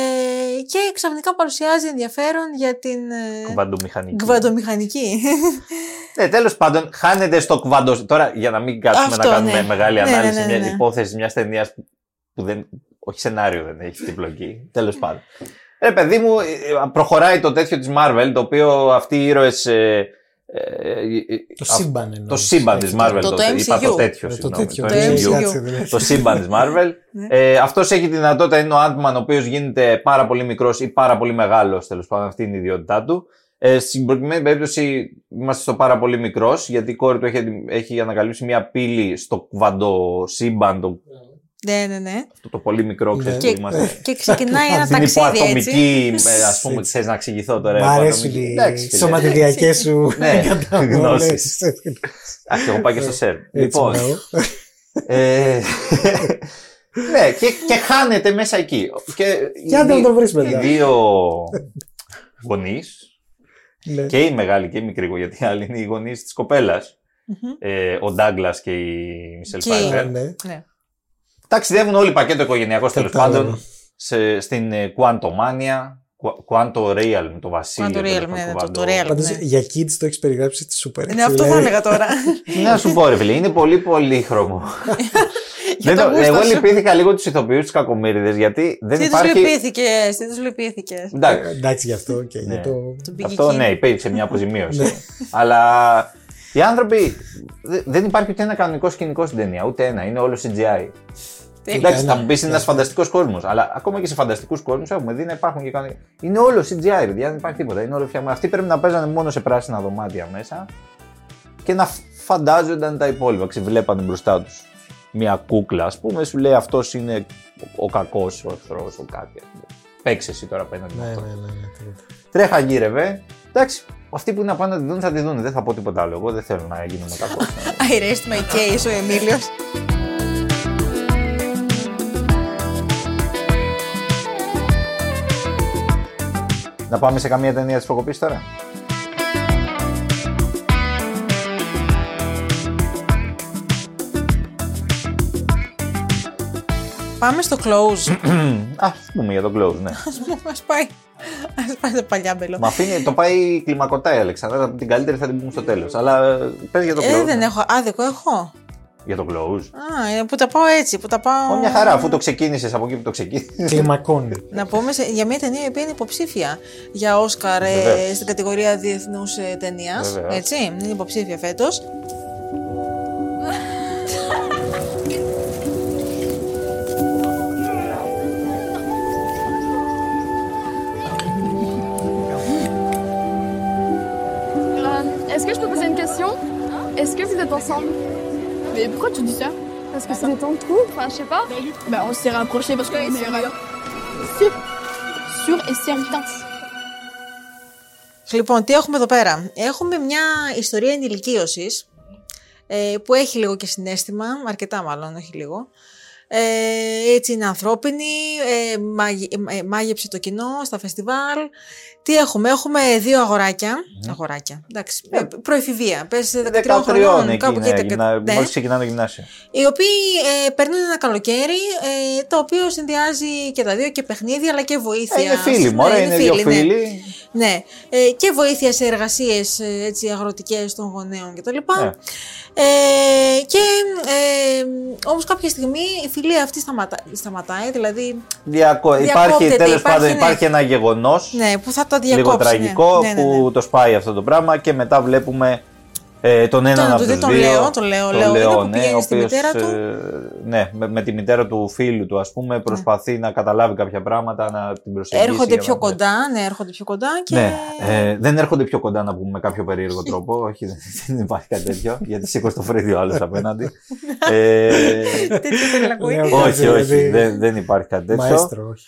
και ξαφνικά παρουσιάζει ενδιαφέρον για την ε, Κουβαντομηχανική. κβαντομηχανική. Ναι, τέλος πάντων, χάνεται στο κουβαντο. Τώρα, για να μην κάτσουμε Αυτό, να κάνουμε ναι. μεγάλη Ναι, ναι, ανάλυση ναι, μια ναι. υπόθεση μιας ταινίας που δεν. Όχι σενάριο δεν έχει στην πλοκή. Τέλος πάντων. Ρε παιδί μου, ε, προχωράει το τέτοιο της Marvel, το οποίο αυτοί οι ήρωες. Ε, ε, Το α- σύμπαν εννοείς. το σύμπαν της Έτσι, Marvel. Το- το είπα MCU. το τέτοιο. Ε, Το συγγνώμη, τέτοιο. το το MCU. MCU. κάτσε, δεν- το σύμπαν της Marvel. Ναι. ε, Αυτός έχει τη δυνατότητα, είναι ο Ant-Man, ο οποίος γίνεται πάρα πολύ μικρός ή πάρα πολύ μεγάλος, τέλος πάντων, αυτή είναι η ιδιότητά του. Ε, στην προκειμένη περίπτωση είμαστε στο πάρα πολύ μικρός, γιατί η κόρη του έχει, έχει ανακαλύψει μια πύλη στο κουβαντο σύμπαν, το, ναι, ναι, ναι. αυτό το πολύ μικρό, ξέρεις, Ναι. που είμαστε. Και ξεκινάει ένα Στην ταξίδι έτσι. υποατομική, ε, ας πούμε, ότι θες να εξηγηθώ τώρα. Μ' αρέσουν υποατομική. οι Εντάξει, φίλε. σωματιδιακές σου Ναι, κατανόλες. γνώσεις. Αχ, εγώ πάω και στο σερ. Έτσι, Λοιπόν, μπράβο. ε, ναι, και, και χάνεται μέσα εκεί. Και, Και άντε οι να το βρεις δύο- μετά. Οι δύο γονείς, Ναι. και η μεγάλη και η μικρή, γιατί οι άλλοι είναι οι γονείς της κοπέλας, Μμμ. ε, ο Ντάγκλας και η Μισελ Και- Φάιφερ, Ναι. Ναι. Ταξιδεύουν όλοι πακέτο οικογενειακό τέλος Κατάλαβα. πάντων σε, στην ε, Quantumania, Qu- Quanto Realm, το βασίλειο. Quanto τέλος Realm, πάντων, ναι, Quanto- το- το Realm. Πάντως ναι. για kids το έχεις περιγράψει τη σούπερ. Ναι, έτσι, αυτό θα δηλαδή. έλεγα τώρα. Τι να σου πω, ρε φίλε, είναι πολύ πολύχρωμο. Για Δεν το το- γούστο εγώ σου. λυπήθηκα λίγο τους ηθοποιούς τη κακομίριδε γιατί δεν Τι τους υπάρχει. λυπήθηκες, τι τους λυπήθηκες. Εντάξει, Εντάξει γι' αυτό και Ναι. για το. Τον πήγε αυτό εκεί. ναι, υπήρξε μια αποζημίωση. Ναι. Αλλά οι άνθρωποι. δε- Δεν υπάρχει ούτε ένα κανονικό σκηνικό στην ταινία, ούτε ένα. Είναι όλο CGI. Τέλεια. Εντάξει, θα Ένα. μου πει είναι ένας φανταστικός κόσμος. Αλλά ακόμα και σε φανταστικούς κόσμους έχουμε δει να υπάρχουν και κανονικά. Είναι όλο CGI, ρε, δεν υπάρχει τίποτα. Είναι όλο φτιαγμένο. Αυτοί πρέπει να παίζανε μόνο σε πράσινα δωμάτια μέσα και να φαντάζονταν τα υπόλοιπα. Ξεβλέπανε μπροστά τους μια κούκλα, ας πούμε, σου λέει αυτός είναι ο, ο κακός, ο εχθρός, ο κάτι. ας πούμε. Παίξε εσύ τώρα απέναντι με Ναι, ναι, αυτό. ναι. ναι, τίποτα. Τρέχα γύρευε. Εντάξει, αυτοί που είναι απάνω να τη δουν θα τη δουν. Δεν θα πω τίποτα άλλο. Εγώ δεν θέλω να γίνομαι κακός. I rest my case, ο Εμίλιος. Να πάμε σε καμία ταινία της προκοπής τώρα. Πάμε στο close. Α πούμε για τον Close, ναι. Ας πάει. Ας πάει το παλιάμπελο. Μα αφήνει, το πάει κλιμακωτά η Αλεξάνδρα. Την καλύτερη θα την πούμε στο τέλος. Αλλά πες για το Close. Ε, δεν έχω. Άδικο έχω. Για το Close. Α, ε, που τα πάω έτσι, που τα πάω... Ω, μια χαρά, αφού το ξεκίνησες από εκεί που το ξεκίνησες. Κλιμακώνει. Να πούμε σε- για μια ταινία η οποία είναι υποψήφια για Όσκαρ ε, Βεβαίως. στην κατηγορία διεθνούς ταινίας. Βεβαίως. Έτσι, είναι υποψήφια φέτος. Euh, Est-ce que je peux poser une question; Est-ce que vous êtes ensemble; Mais pourquoi tu dis ça Parce que c'était ton trou Enfin, je sais pas. Bah, on s'est rapprochés parce qu'on est meilleurs. Sûr. Sûr et certain. Λοιπόν, τι έχουμε εδώ πέρα. Έχουμε μια ιστορία ενηλικίωσης ε, που έχει λίγο και συνέστημα, αρκετά μάλλον, όχι λίγο. Ε, έτσι είναι ανθρώπινη, ε, μάγει- ε, μάγεψε το κοινό στα φεστιβάλ. Τι έχουμε, έχουμε δύο αγοράκια. Αγοράκια, εντάξει. Ε, προεφηβεία, πες 13 13 χρονών, εκεί, κάπου ναι, εκεί. γυμνα... ναι. μόλις ξεκινάνε το γυμνάσιο. Οι οποίοι ε, περνούν ένα καλοκαίρι, ε, το οποίο συνδυάζει και τα δύο και παιχνίδι, αλλά και βοήθεια. Ε, είναι φίλοι, Ναι, μωρέ, είναι δύο ναι. φίλοι. Ναι, ε, και βοήθεια σε εργασίες ε, έτσι, αγροτικές των γονέων κτλ. Ναι. Ε, και ε, όμως κάποια στιγμή η φιλία αυτή σταματά, σταματάει, δηλαδή Διακο... Υπάρχει, Διακόπτεται, τέλος υπάρχει, πάντων, ναι. υπάρχει ένα γεγονός ναι, που θα το διακόψει. λίγο τραγικό ναι. Ναι, ναι, ναι. που το σπάει αυτό το πράγμα και μετά βλέπουμε Ε, τον έναν Τον- από τον- τους τον δύο. Λέο, τον Λέο, Λέο, είναι που ναι, πηγαίνει ο στη οποίος, μητέρα του. ε, ναι, με, με τη μητέρα του φίλου του, ας πούμε, προσπαθεί να καταλάβει κάποια πράγματα, να την προσεγγίσει. Έρχονται για πιο να- κοντά, ναι, έρχονται πιο κοντά και. Ναι, ε, δεν έρχονται πιο κοντά να πούμε με κάποιο περίεργο τρόπο. Όχι, δεν, δεν υπάρχει κάτι τέτοιο. Γιατί σήκωσε το φρύδι ο άλλος απέναντι. ε, Τέτοιο θέλει να ακούει. Λέω όχι, κάτι, όχι, δηλαδή, δεν, δεν υπάρχει κάτι τέτοιο. Μαέστρο, όχι.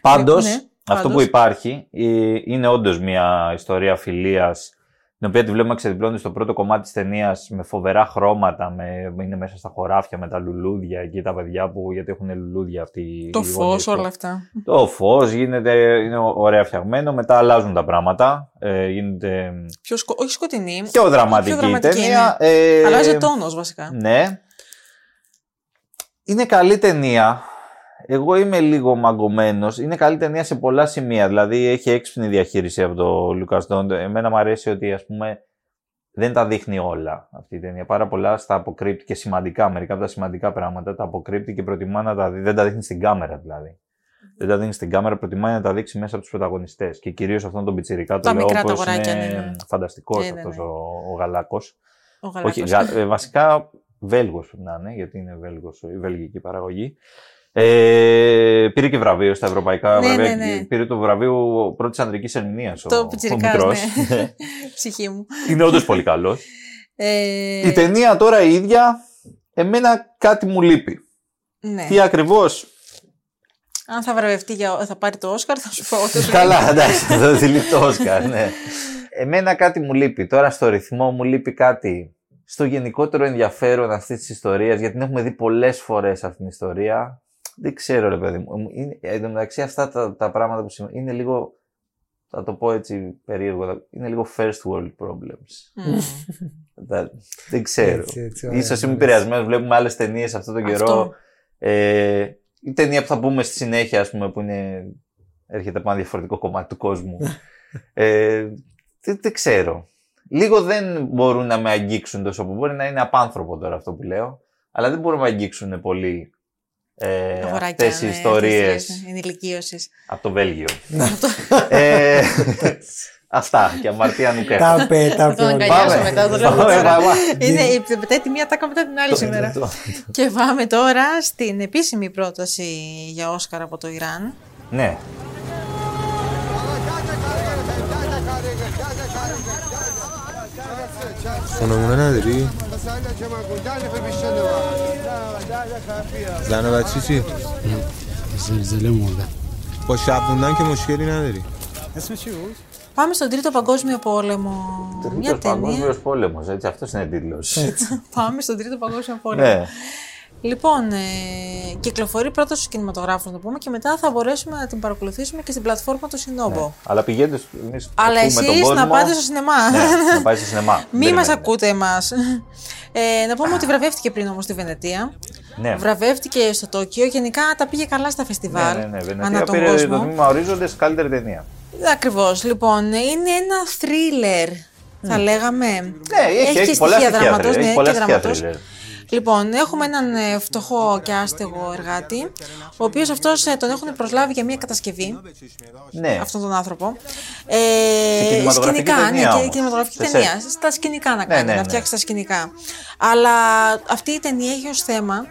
Πάντως, Ναι, αυτό πάντως. που υπάρχει ε, είναι όντως μια ιστορία φιλίας, την οποία τη βλέπουμε ξεδιπλώνεται στο πρώτο κομμάτι της ταινίας με φοβερά χρώματα. Με, είναι μέσα στα χωράφια με τα λουλούδια εκεί τα παιδιά που γιατί έχουν λουλούδια αυτοί. Το οι φως, γονείς του. όλα αυτά. Το φως γίνεται, είναι ωραία φτιαγμένο. Μετά αλλάζουν τα πράγματα. Ε, γίνεται Πιο σκο... Όχι σκοτεινή. πιο δραματική, Πιο δραματική η ταινία. είναι. Ε, Αλλάζει τόνος βασικά. ναι. Είναι καλή ταινία. Εγώ είμαι λίγο μαγκωμένος. Είναι καλή ταινία σε πολλά σημεία. Δηλαδή έχει έξυπνη διαχείριση από το Λούκα Ντόντ. Εμένα μου αρέσει ότι ας πούμε δεν τα δείχνει όλα αυτή η ταινία. Πάρα πολλά στα αποκρύπτει και σημαντικά. Μερικά από τα σημαντικά πράγματα τα αποκρύπτει και προτιμά να τα δει. Δεν τα δείχνει στην κάμερα δηλαδή. Δεν τα δείχνει στην κάμερα, προτιμάει να τα δείξει μέσα από τους πρωταγωνιστές. Και κυρίως αυτόν τον πιτσιρικά, Τα το λέω μικρά τα όπως αγοράκια, είναι ναι, ναι. φανταστικός Ναι, ναι, αυτός ναι. ο, ο Γαλάκος. Ο Όχι, Γαλάκος. γα- ε, βασικά Βέλγος πρέπει να είναι, γιατί είναι Βέλγος, η βελγική παραγωγή. Ε, πήρε και βραβείο στα ευρωπαϊκά Ναι, βραβεία. ναι, ναι. και Πήρε το βραβείο πρώτης ανδρικής ερμηνεία. Ο, Το ο πιτσιρικάς, μικρός. ναι. Ψυχή μου. είναι όντως πολύ καλός. Ε, Η ταινία τώρα η ίδια, εμένα κάτι μου λείπει. ναι. Τι ακριβώς; Αν θα βραβευτεί για... θα πάρει το Όσκαρ, θα σου πω. ότι λέει. Καλά, εντάξει, θα τη λείπει το Όσκαρ, ναι. Εμένα κάτι μου λείπει. Τώρα στο ρυθμό μου λείπει κάτι. Στο γενικότερο ενδιαφέρον αυτής της ιστορίας, γιατί την έχουμε δει πολλές φορές αυτή την ιστορία. Δεν ξέρω, ρε παιδί μου. Είναι, εν τω μεταξύ, αυτά τα, τα πράγματα που σημαίνουν είναι λίγο. Θα το πω έτσι περίεργο. Είναι λίγο first world problems. Μμμ. Τα- δεν ξέρω. Έτσι, έτσι, ωραία, Ίσως είμαι ωραία. επηρεασμένος. Βλέπουμε άλλες ταινίες αυτόν τον καιρό. Αυτό. Ε, η ταινία που θα πούμε στη συνέχεια, ας πούμε, που είναι, έρχεται από ένα διαφορετικό κομμάτι του κόσμου. ε, δεν, δεν ξέρω. Λίγο δεν μπορούν να με αγγίξουν τόσο που μπορεί να είναι απάνθρωπο τώρα αυτό που λέω, αλλά δεν μπορούν να με αγγίξουν πολύ ε, Αγοράκια, αυτές οι ναι, ιστορίες αυτές τις ενηλικίωσεις. από το Βέλγιο. ε, αυτά και αμαρτία νουκέφα. Τα πέ, τα Θα τον πέ. αγκαλιάσω Πάμε. μετά, το λέω Πάμε, τώρα. πάμε. Είναι η- μετά τη μία τάκα μετά την άλλη σήμερα. Το- το- Και πάμε τώρα στην επίσημη πρόταση για Όσκαρ από το Ιράν. Ναι. خونمونه نداری؟ زن و بچه چی؟ زلزله مرده با شب موندن که مشکلی نداری Πάμε στον Τρίτο Παγκόσμιο Πόλεμο. Μια Τρίτος ταινία. Παγκόσμιος Πόλεμος, έτσι, αυτός είναι τίτλος. Πάμε στον Τρίτο Παγκόσμιο Πόλεμο. Ναι. Λοιπόν, ε, κυκλοφορεί πρώτα στους κινηματογράφους να το πούμε και μετά θα μπορέσουμε να την παρακολουθήσουμε και στην πλατφόρμα του Σινόμπο. Αλλά πηγαίνετε, στο- εμείς Αλλά ακούμε τον εσείς κόσμο. να πάτε στο σινεμά. Ναι, να πάει στο σινεμά. Μη Περιμένετε. μας ακούτε εμάς. Ε, να πούμε ότι βραβεύτηκε πριν όμως στη Βενετία. Ναι. Βραβεύτηκε στο Τόκιο. Γενικά τα πήγε καλά στα φεστιβάλ. Ναι, ναι, ναι. ανά Βενετία τον πήρε το κόσμο. τμήμα Ορίζοντες καλύτερη ταινία. Ακριβώς. Λοιπόν, είναι ένα θρίλερ. Θα λέγαμε. Ναι, έχει, έχει, και πολλά στοιχεία στοιχεία δράματος, thriller, ναι, έχει πολλά και στοιχεία δράματος. thriller. Λοιπόν, έχουμε έναν ε, φτωχό και άστεγο εργάτη, ο οποίος αυτός ε, τον έχουν προσλάβει για μια κατασκευή, Ναι. αυτόν τον άνθρωπο. Ε, Σε κινηματογραφική σκηνικά, ταινία ναι, και όμως. κινηματογραφική Σε ταινία. σετ. Στα σκηνικά να Ναι, κάνει, ναι, να ναι. φτιάξει τα σκηνικά. Αλλά αυτή η ταινία έχει ως θέμα,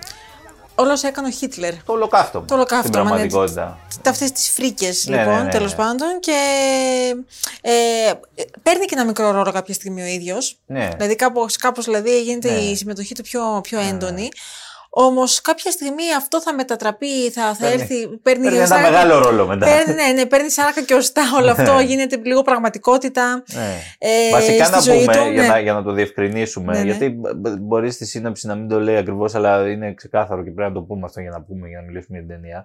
όλος έκανε ο Χίτλερ. Το ολοκαύτωμα. Το ολοκαύτωμα, Στην ναι. πραγματικότητα. Αυτές τις φρίκες, Ναι, λοιπόν, ναι, ναι, τέλος ναι. πάντων. Και ε, παίρνει και ένα μικρό ρόλο κάποια στιγμή ο ίδιος. Ναι. Δηλαδή κάπως, κάπως δηλαδή γίνεται Ναι. η συμμετοχή του πιο, πιο έντονη. Όμως κάποια στιγμή αυτό θα μετατραπεί, θα, θα Παίρνει- έρθει. Παίρνει, Παίρνει ένα σάρκα- μεγάλο ρόλο μετά. Παίρνει, ναι, ναι, παίρνει σάρκα και οστά όλο αυτό, γίνεται λίγο πραγματικότητα. Ναι. Ε, Βασικά στη να ζωή πούμε, του, για, ναι. να, για να το διευκρινίσουμε, Ναι, ναι. γιατί μπ- μπ- μπορεί στη σύνοψη να μην το λέει ακριβώς, αλλά είναι ξεκάθαρο και πρέπει να το πούμε αυτό για να πούμε, για να μιλήσουμε για την ταινία.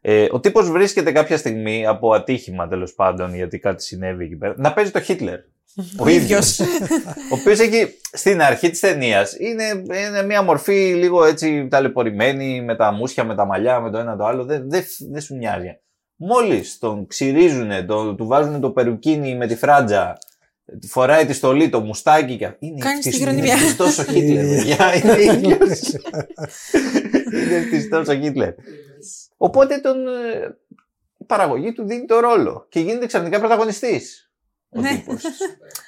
Ε, ο τύπος βρίσκεται κάποια στιγμή από ατύχημα τέλος πάντων, γιατί κάτι συνέβη εκεί πέρα, να παίζει το Χίτλερ. Ο ίδιος. ο οποίος έχει στην αρχή της ταινίας είναι, είναι μια μορφή λίγο έτσι ταλαιπωρημένη με τα μουσια, με τα μαλλιά, με το ένα το άλλο. Δεν δεν δεν σου μοιάζει. Μόλις τον ξυρίζουν, το, του βάζουν το περουκίνι με τη φράτζα, φοράει τη στολή, το μουστάκι και. Είναι Κάνει τη χτισ- χειρονομιά. Είναι χτιστός ο Χίτλερ, παιδιά. Είναι ίδιος. Είναι φτυστός ο Χίτλερ. Οπότε τον, ε, η παραγωγή του δίνει το ρόλο και γίνεται ξαφνικά πρωταγωνιστής. Ο Ναι. τύπος.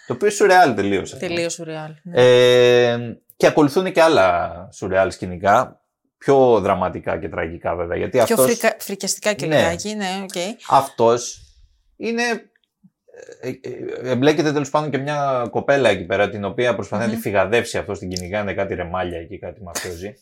το οποίο σουρεάλ τελείως. Τελείως σουρεάλ. ναι. Ε, και ακολουθούν και άλλα σουρεάλ σκηνικά, πιο δραματικά και τραγικά βέβαια. Γιατί Πιο αυτός, φρικα... φρικιαστικά και Ναι. λιγάκι, ναι, οκ. αυτός είναι... ε, ε, Εμπλέκεται τέλος πάντων και μια κοπέλα εκεί πέρα την οποία προσπαθεί να τη φυγαδεύσει αυτός, την κυνηγάνε κάτι ρεμάλια εκεί, κάτι μαφιόζι.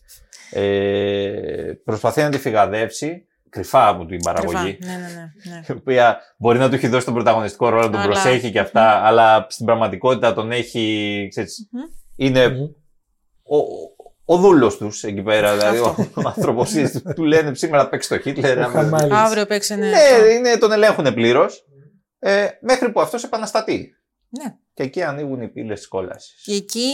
Ε, προσπαθεί να τη φυγαδεύσει κρυφά από την παραγωγή. Κρυφά. Ναι, ναι, ναι. ναι. η οποία μπορεί να του έχει δώσει τον πρωταγωνιστικό ρόλο, να τον Αλλά- προσέχει και αυτά, αλλά στην πραγματικότητα τον έχει. Ξέρεις, Μμμ. είναι Μμμ. ο, ο δούλος τους εκεί πέρα. Δηλαδή, Αυτό. ο άνθρωπος του λένε σήμερα παίξει το Χίτλερ. Ο άμα- Χαμάλης. Αύριο παίξε ναι. Ναι, είναι, τον ελέγχουν πλήρως. Ε, μέχρι που αυτός επαναστατεί. Ναι. Και εκεί ανοίγουν οι πύλες της κόλασης. Και εκεί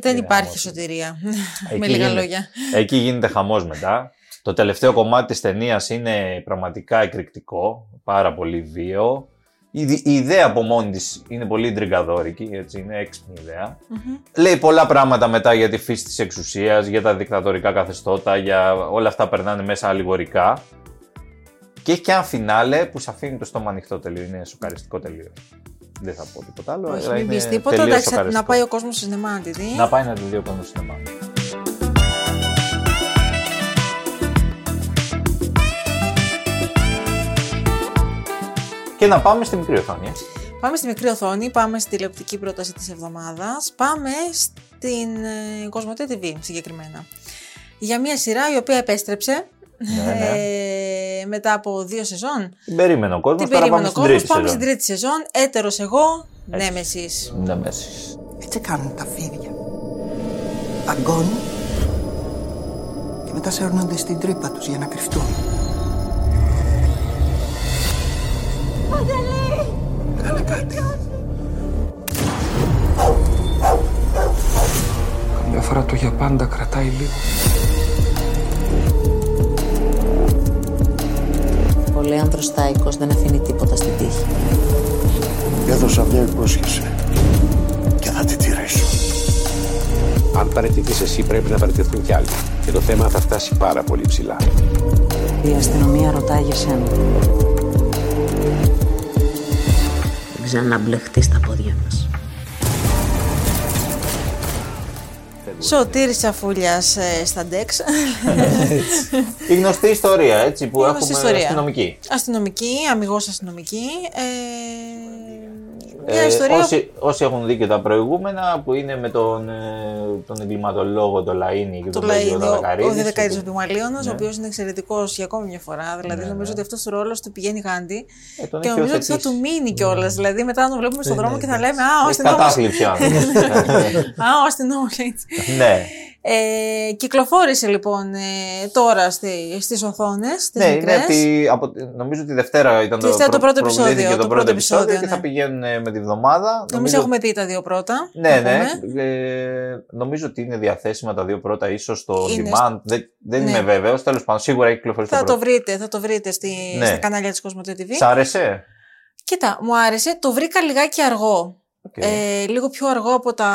δεν Είναι υπάρχει χαμός. σωτηρία. Εκεί Με λίγα γίνεται. λόγια. Εκεί γίνεται χαμός μετά. Το τελευταίο κομμάτι της ταινίας είναι πραγματικά εκρηκτικό, πάρα πολύ βίαιο. Η, δι- η ιδέα από μόνη της είναι πολύ ντριγκαδόρικη, έτσι, είναι έξυπνη ιδέα. Μμμ. Λέει πολλά πράγματα μετά για τη φύση της εξουσίας, για τα δικτατορικά καθεστώτα, για όλα αυτά περνάνε μέσα αλληγορικά. Και έχει και ένα φινάλε που σε αφήνει το στόμα ανοιχτό τελείως, είναι σοκαριστικό τελείως. Δεν θα πω τίποτα άλλο. Όχι, αλλά μην είναι πεις τίποτα. τελείως Εντάξει, να σοκαριστικό. πάει ο κόσμος στο σινεμά να τη δει. Να πάει να τη δει ο κόσμος στο σινεμά. Και να πάμε στη μικρή οθόνη. ε. Πάμε στη μικρή οθόνη, πάμε στη τηλεοπτική πρόταση της εβδομάδας, πάμε στην ε, Κοσμοτέ TV συγκεκριμένα. Για μια σειρά η οποία επέστρεψε Ναι, ναι. ε, μετά από δύο σεζόν. Την περίμενε ο κόσμος, Την τώρα περίμενε πάμε ο στην κόσμος, τρίτη πάμε σεζόν. στην τρίτη σεζόν. Έτερος εγώ, Έτσι. Νέμεσης. Ναι, μέση. Έτσι κάνουν τα φίδια. Αγκώνουν και μετά σέρνονται στην τρύπα τους για να κρυφτούν. Κάνε κάτι. Καμιά φορά το για πάντα κρατάει λίγο. Ο Λέανδρος Στάικος δεν αφήνει τίποτα στην τύχη. Έδωσα μια υπόσχεση και θα τη τηρήσω. Αν παραιτηθείς εσύ πρέπει να παραιτηθούν κι άλλοι. Και το θέμα θα φτάσει πάρα πολύ ψηλά. Η αστυνομία ρωτάει για σένα. Δεν ξαναμπλεχτεί στα πόδια μας. Σωτήρης Σαφούλιας ε, στα Ντεξ. Η γνωστή ιστορία, έτσι, που Η έχουμε γνωστή ιστορία. αστυνομική. αστυνομική, αμυγός αστυνομική. Ε, μια Ε, ιστορία όσοι, όσοι έχουν δει και τα προηγούμενα, που είναι με τον, ε, τον εγκληματολόγο, τον Λαΐνη και Το τον παίζει λέει ο ο, Δαδακαρίδης. ο Δεδεκαίδης ο που- Πιμαλίωνος, Ναι. ο οποίος είναι εξαιρετικός για ακόμη μια φορά. Δηλαδή, Ναι, νομίζω ναι. ότι αυτός ο ρόλος του πηγαίνει γάντι. Ε, τον και έχει νομίζω ότι θα υιοθετήσει. του μείνει κιόλας. Δηλαδή, μετά να τον βλέπουμε στον Ναι, δρόμο ναι, και θα ναι. λέμε Α, ο Έχει αστυνόμος. κατάθλιψη ο άνθρωπος. Α, ο αστυνόμος, έτσι. ναι. Ε, κυκλοφόρησε λοιπόν ε, τώρα στη, στις οθόνες, τις Ναι, είναι μικρές. από τη, από, τη- νομίζω τη Δευτέρα ήταν Τη Δευτέρα το πρώτο προβλήθηκε επεισόδιο, το το πρώτο πρώτο επεισόδιο επεισόδιο, και θα ναι. πηγαίνουν ε, με τη βδομάδα. Εμείς έχουμε δει τα δύο πρώτα. Ναι, να ναι. πούμε. Ε, νομίζω ότι είναι διαθέσιμα τα δύο πρώτα, ίσως στο Είναι demand. Δεν, δεν Ναι. είμαι βέβαιος. Τέλος πάντων, σίγουρα έχει κυκλοφορήσει Θα το το πρώτο. βρείτε, θα το βρείτε στη, Ναι. στα κανάλια της Κοσμοτέ TV. Σ' άρεσε; Κοίτα, μου άρεσε. Το βρήκα λιγάκι αργό. Οκ. Ε, λίγο πιο αργό από τα.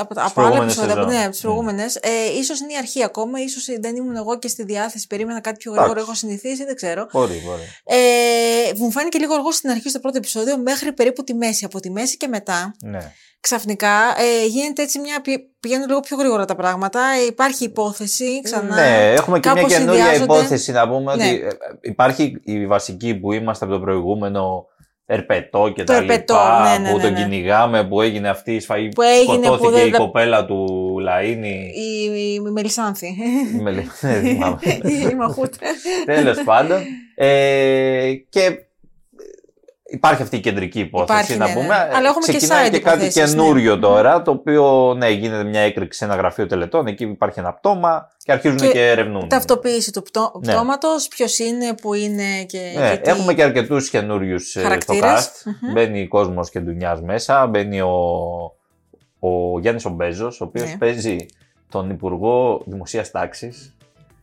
Από, τα- Τις από άλλα προηγούμενες επεισόδια, από- σεζόν. ναι, από τις Mm. προηγούμενες. Ε, ίσως είναι η αρχή ακόμα, ίσως δεν ήμουν εγώ και στη διάθεση. Περίμενα κάτι πιο Εντάξει. γρήγορο, έχω συνηθίσει, δεν ξέρω. Μπορεί, μπορεί. Ε, μου φάνηκε λίγο αργό στην αρχή στο πρώτο επεισόδιο, μέχρι περίπου τη μέση. Από τη μέση και μετά, Ναι. ξαφνικά ε, γίνεται έτσι μια. πη- Πηγαίνουν λίγο πιο γρήγορα τα πράγματα. Ε, υπάρχει υπόθεση ξανά. Ναι, έχουμε και μια κάπως καινούργια συνδυάζονται. υπόθεση να πούμε Ναι. ότι ε, υπάρχει η βασική που είμαστε από το προηγούμενο ερπετό και Το τα ερπετό, λοιπά, ναι, ναι, που ναι, τον ναι. κυνηγάμε, που έγινε αυτή η σφαγή, Που έγινε, σκοτώθηκε που δεν η τα- κοπέλα του Λαΐνη. Η, η, η Μελισάνθη. Με λέει- δεν θυμάμαι. η Μαχούτα. Τέλος πάντων. Ε, και υπάρχει αυτή η κεντρική υπόθεση Υπάρχει, να ναι, ναι. πούμε. Αλλά έχουμε και Ξεκινάει side και κάτι υποθέσεις, ναι. καινούριο τώρα, το οποίο ναι, γίνεται μια έκρηξη σε ένα γραφείο τελετών. Εκεί υπάρχει ένα πτώμα και αρχίζουν και, Και ερευνούν. Ταυτοποίηση του πτώ, Ναι. πτώματος, ποιος είναι, που είναι και, Ναι, και τι- έχουμε και αρκετούς καινούριους στο Χαρακτήρες. cast. Μμμ. Μπαίνει κόσμος και ντουνιάς μέσα. Μπαίνει ο, ο Γιάννης Ομπέζος, ο οποίος Ναι. παίζει τον Υπουργό Δημοσίας Τάξης.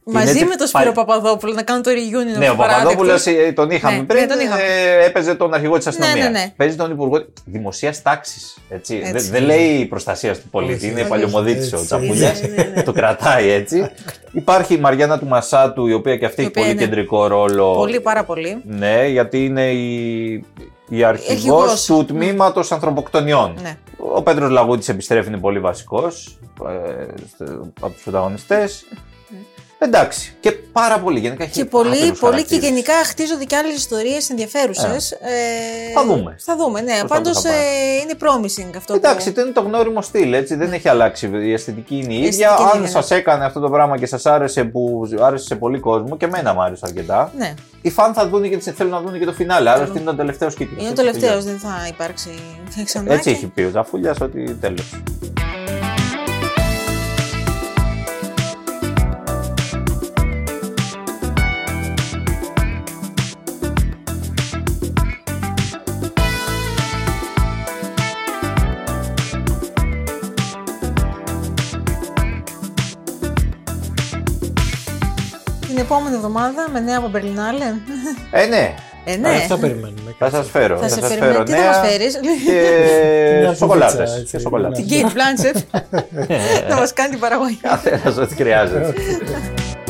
Μαζί με τον Σπύρο Πα- Παπαδόπουλο να κάνουν το reunion. Ναι, ο Παπαδόπουλος τον είχαμε Ναι, πριν. ναι, τον είχαμε. ε, έπαιζε τον αρχηγό της αστυνομίας. ναι, ναι. Παίζει τον Υπουργό Δημοσίας Τάξης. Έτσι. Δεν δεν λέει προστασία του πολίτη. Όχι, είναι όχι, παλιωμοδίτη ο έτσι. Τσαπούλια. Ναι, ναι, ναι. το κρατάει έτσι. Υπάρχει η Μαριάννα του Μασάτου, η οποία και αυτή Η έχει οποία πολύ είναι κεντρικό ρόλο. Πολύ, πάρα πολύ. Ναι, γιατί είναι η, η αρχηγός Αρχηγός. του τμήματος ανθρωποκτονιών. Ναι. Ο Πέτρος Λαγούτης επιστρέφει, είναι πολύ βασικός ε, στο- από τους πρωταγωνιστές. Εντάξει. Και πάρα πολύ γενικά. έχει Και πολύ, άπειρους πολύ και χαρακτήρες. γενικά χτίζονται και άλλες ιστορίες ενδιαφέρουσες. Ε, Θα δούμε. Θα δούμε, ναι. Πώς Πάντως θα πάει. είναι promising αυτό. Εντάξει, που... το είναι το γνώριμο στυλ, έτσι. Δεν έχει αλλάξει. Η αισθητική είναι η Η ίδια. αισθητική Αν είναι, ναι. σας έκανε αυτό το πράγμα και σας άρεσε που άρεσε σε πολύ κόσμο, και εμένα μου άρεσε αρκετά. Ναι. Οι φαν θα δουν και θέλουν να δουν και το φινάλε. Άρα αυτή είναι ο τελευταίο κύκλο. Είναι ο τελευταίος, δεν θα υπάρξει ξανά. Έτσι και- έχει πει ο Τζαφούλιας ότι τέλος. Επόμενη εβδομάδα με νέα από Μπερλινάλε. Ε, ναι. Ε, ναι. Αυτό περιμένουμε. Θα σας φέρω. Θα σε σας φέρουμε. φέρω Τι θα νέα μας φέρεις; Και Μια σοκολάτες. πουβίτσα, έτσι, Και σοκολάτες. Την Kate Blanchett να μας κάνει την παραγωγή. Καθένας ό,τι χρειάζεται.